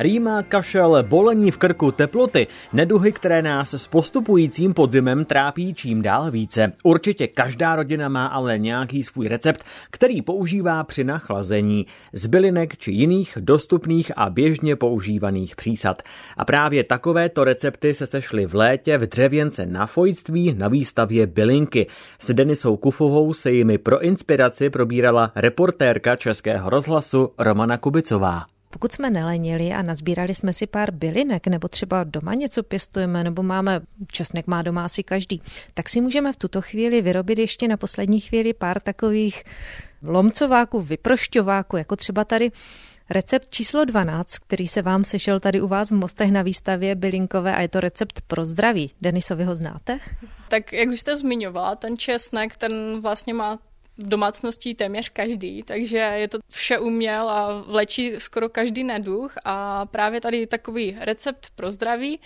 Rýma, kašel, bolení v krku, teploty, neduhy, které nás s postupujícím podzimem trápí čím dál více. Určitě každá rodina má ale nějaký svůj recept, který používá při nachlazení z bylinek či jiných dostupných a běžně používaných přísad. A právě takovéto recepty se sešly v létě v dřevěnce na fojství na výstavě Bylinky. S Denisou Kufovou se jimi pro inspiraci probírala reportérka Českého rozhlasu Romana Kubicová. Pokud jsme nelenili a nazbírali jsme si pár bylinek, nebo třeba doma něco pěstujeme, nebo máme, česnek má doma asi každý, tak si můžeme v tuto chvíli vyrobit ještě na poslední chvíli pár takových lomcováků, vyprošťováků, jako třeba tady Recept číslo 12, který se vám sešel tady u vás v Mostech na výstavě bylinkové a je to recept pro zdraví. Denisovi ho znáte? Tak jak už jste zmiňovala, ten česnek, ten vlastně má v domácnosti téměř každý, takže je to vše uměl a vlečí skoro každý neduch a právě tady takový recept pro zdraví,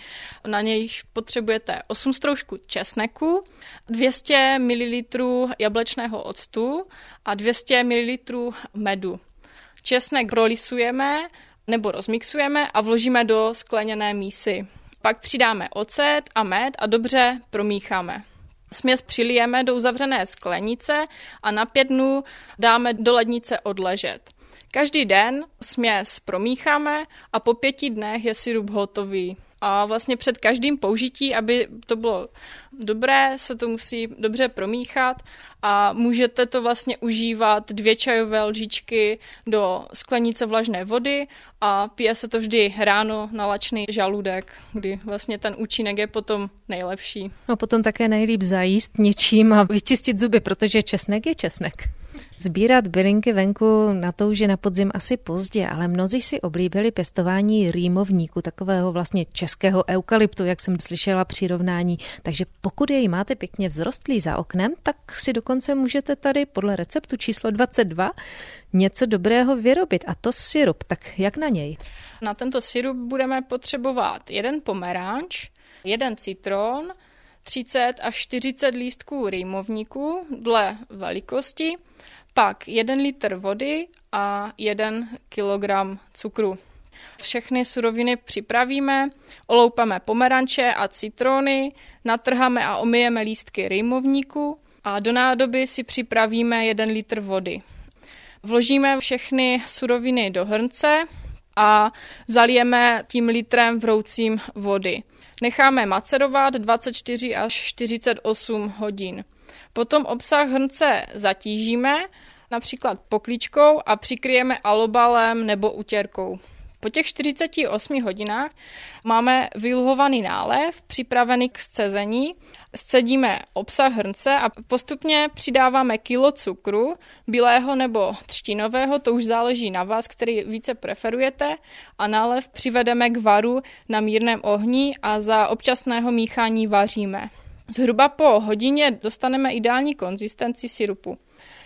na nějž potřebujete 8 stroužků česneku, 200 ml jablečného octu a 200 ml medu. Česnek prolisujeme nebo rozmixujeme a vložíme do skleněné mísy. Pak přidáme ocet a med a dobře promícháme. Směs přilijeme do uzavřené sklenice a na pět dnů dáme do lednice odležet. Každý den směs promícháme a po pěti dnech je sirup hotový. A vlastně před každým použití, aby to bylo dobré, se to musí dobře promíchat a můžete to vlastně užívat dvě čajové lžičky do sklenice vlažné vody a pije se to vždy ráno na lačný žaludek, kdy vlastně ten účinek je potom nejlepší. A potom také nejlíp zajíst něčím a vyčistit zuby, protože česnek je česnek. Sbírat bylinky venku na to už je na podzim asi pozdě, ale mnozí si oblíbili pěstování rýmovníku, takového vlastně českého eukalyptu, jak jsem slyšela přirovnání. Takže pokud jej máte pěkně vzrostlý za oknem, tak si dokonce můžete tady podle receptu číslo 22 něco dobrého vyrobit a to syrup. Tak jak na něj? Na tento syrup budeme potřebovat jeden pomeranč, jeden citron, 30 až 40 lístků rýmovníku dle velikosti, pak 1 litr vody a 1 kilogram cukru. Všechny suroviny připravíme, oloupeme pomeranče a citrony, natrháme a omyjeme lístky rýmovníku a do nádoby si připravíme 1 litr vody. Vložíme všechny suroviny do hrnce a zalijeme tím litrem vroucím vody. Necháme macerovat 24 až 48 hodin. Potom obsah hrnce zatížíme, například poklíčkou a přikryjeme alobalem nebo utěrkou. Po těch 48 hodinách máme vyluhovaný nálev, připravený k scezení. Scedíme obsah hrnce a postupně přidáváme kilo cukru, bílého nebo třtinového, to už záleží na vás, který více preferujete, a nálev přivedeme k varu na mírném ohni a za občasného míchání vaříme. Zhruba po hodině dostaneme ideální konzistenci syrupu.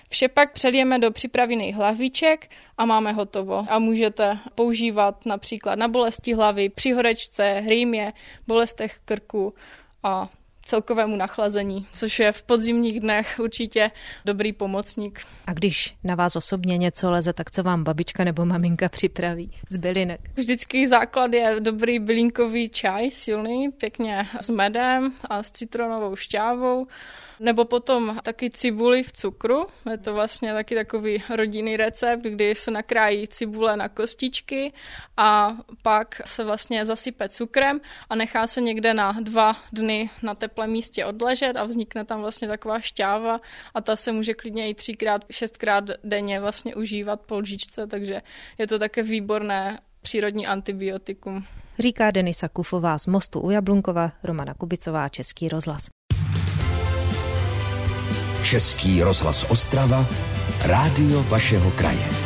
Vše pak přelijeme do připravených hlaviček a máme hotovo. A můžete používat například na bolesti hlavy, při horečce, hrýmě, bolestech krku a celkovému nachlazení, což je v podzimních dnech určitě dobrý pomocník. A když na vás osobně něco leze, tak co vám babička nebo maminka připraví z bylinek? Vždycky základ je dobrý bylinkový čaj, silný, pěkně s medem a s citronovou šťávou. Nebo potom taky cibuli v cukru. Je to vlastně taky takový rodinný recept, kdy se nakrájí cibule na kostičky a pak se vlastně zasype cukrem a nechá se někde na dva dny na teplém místě odležet a vznikne tam vlastně taková šťáva a ta se může klidně i třikrát, šestkrát denně vlastně užívat po lžičce, takže je to také výborné přírodní antibiotikum. Říká Denisa Kufová z Mostu u Jablunkova, Romana Kubicová, Český rozhlas. Český rozhlas Ostrava, rádio vašeho kraje.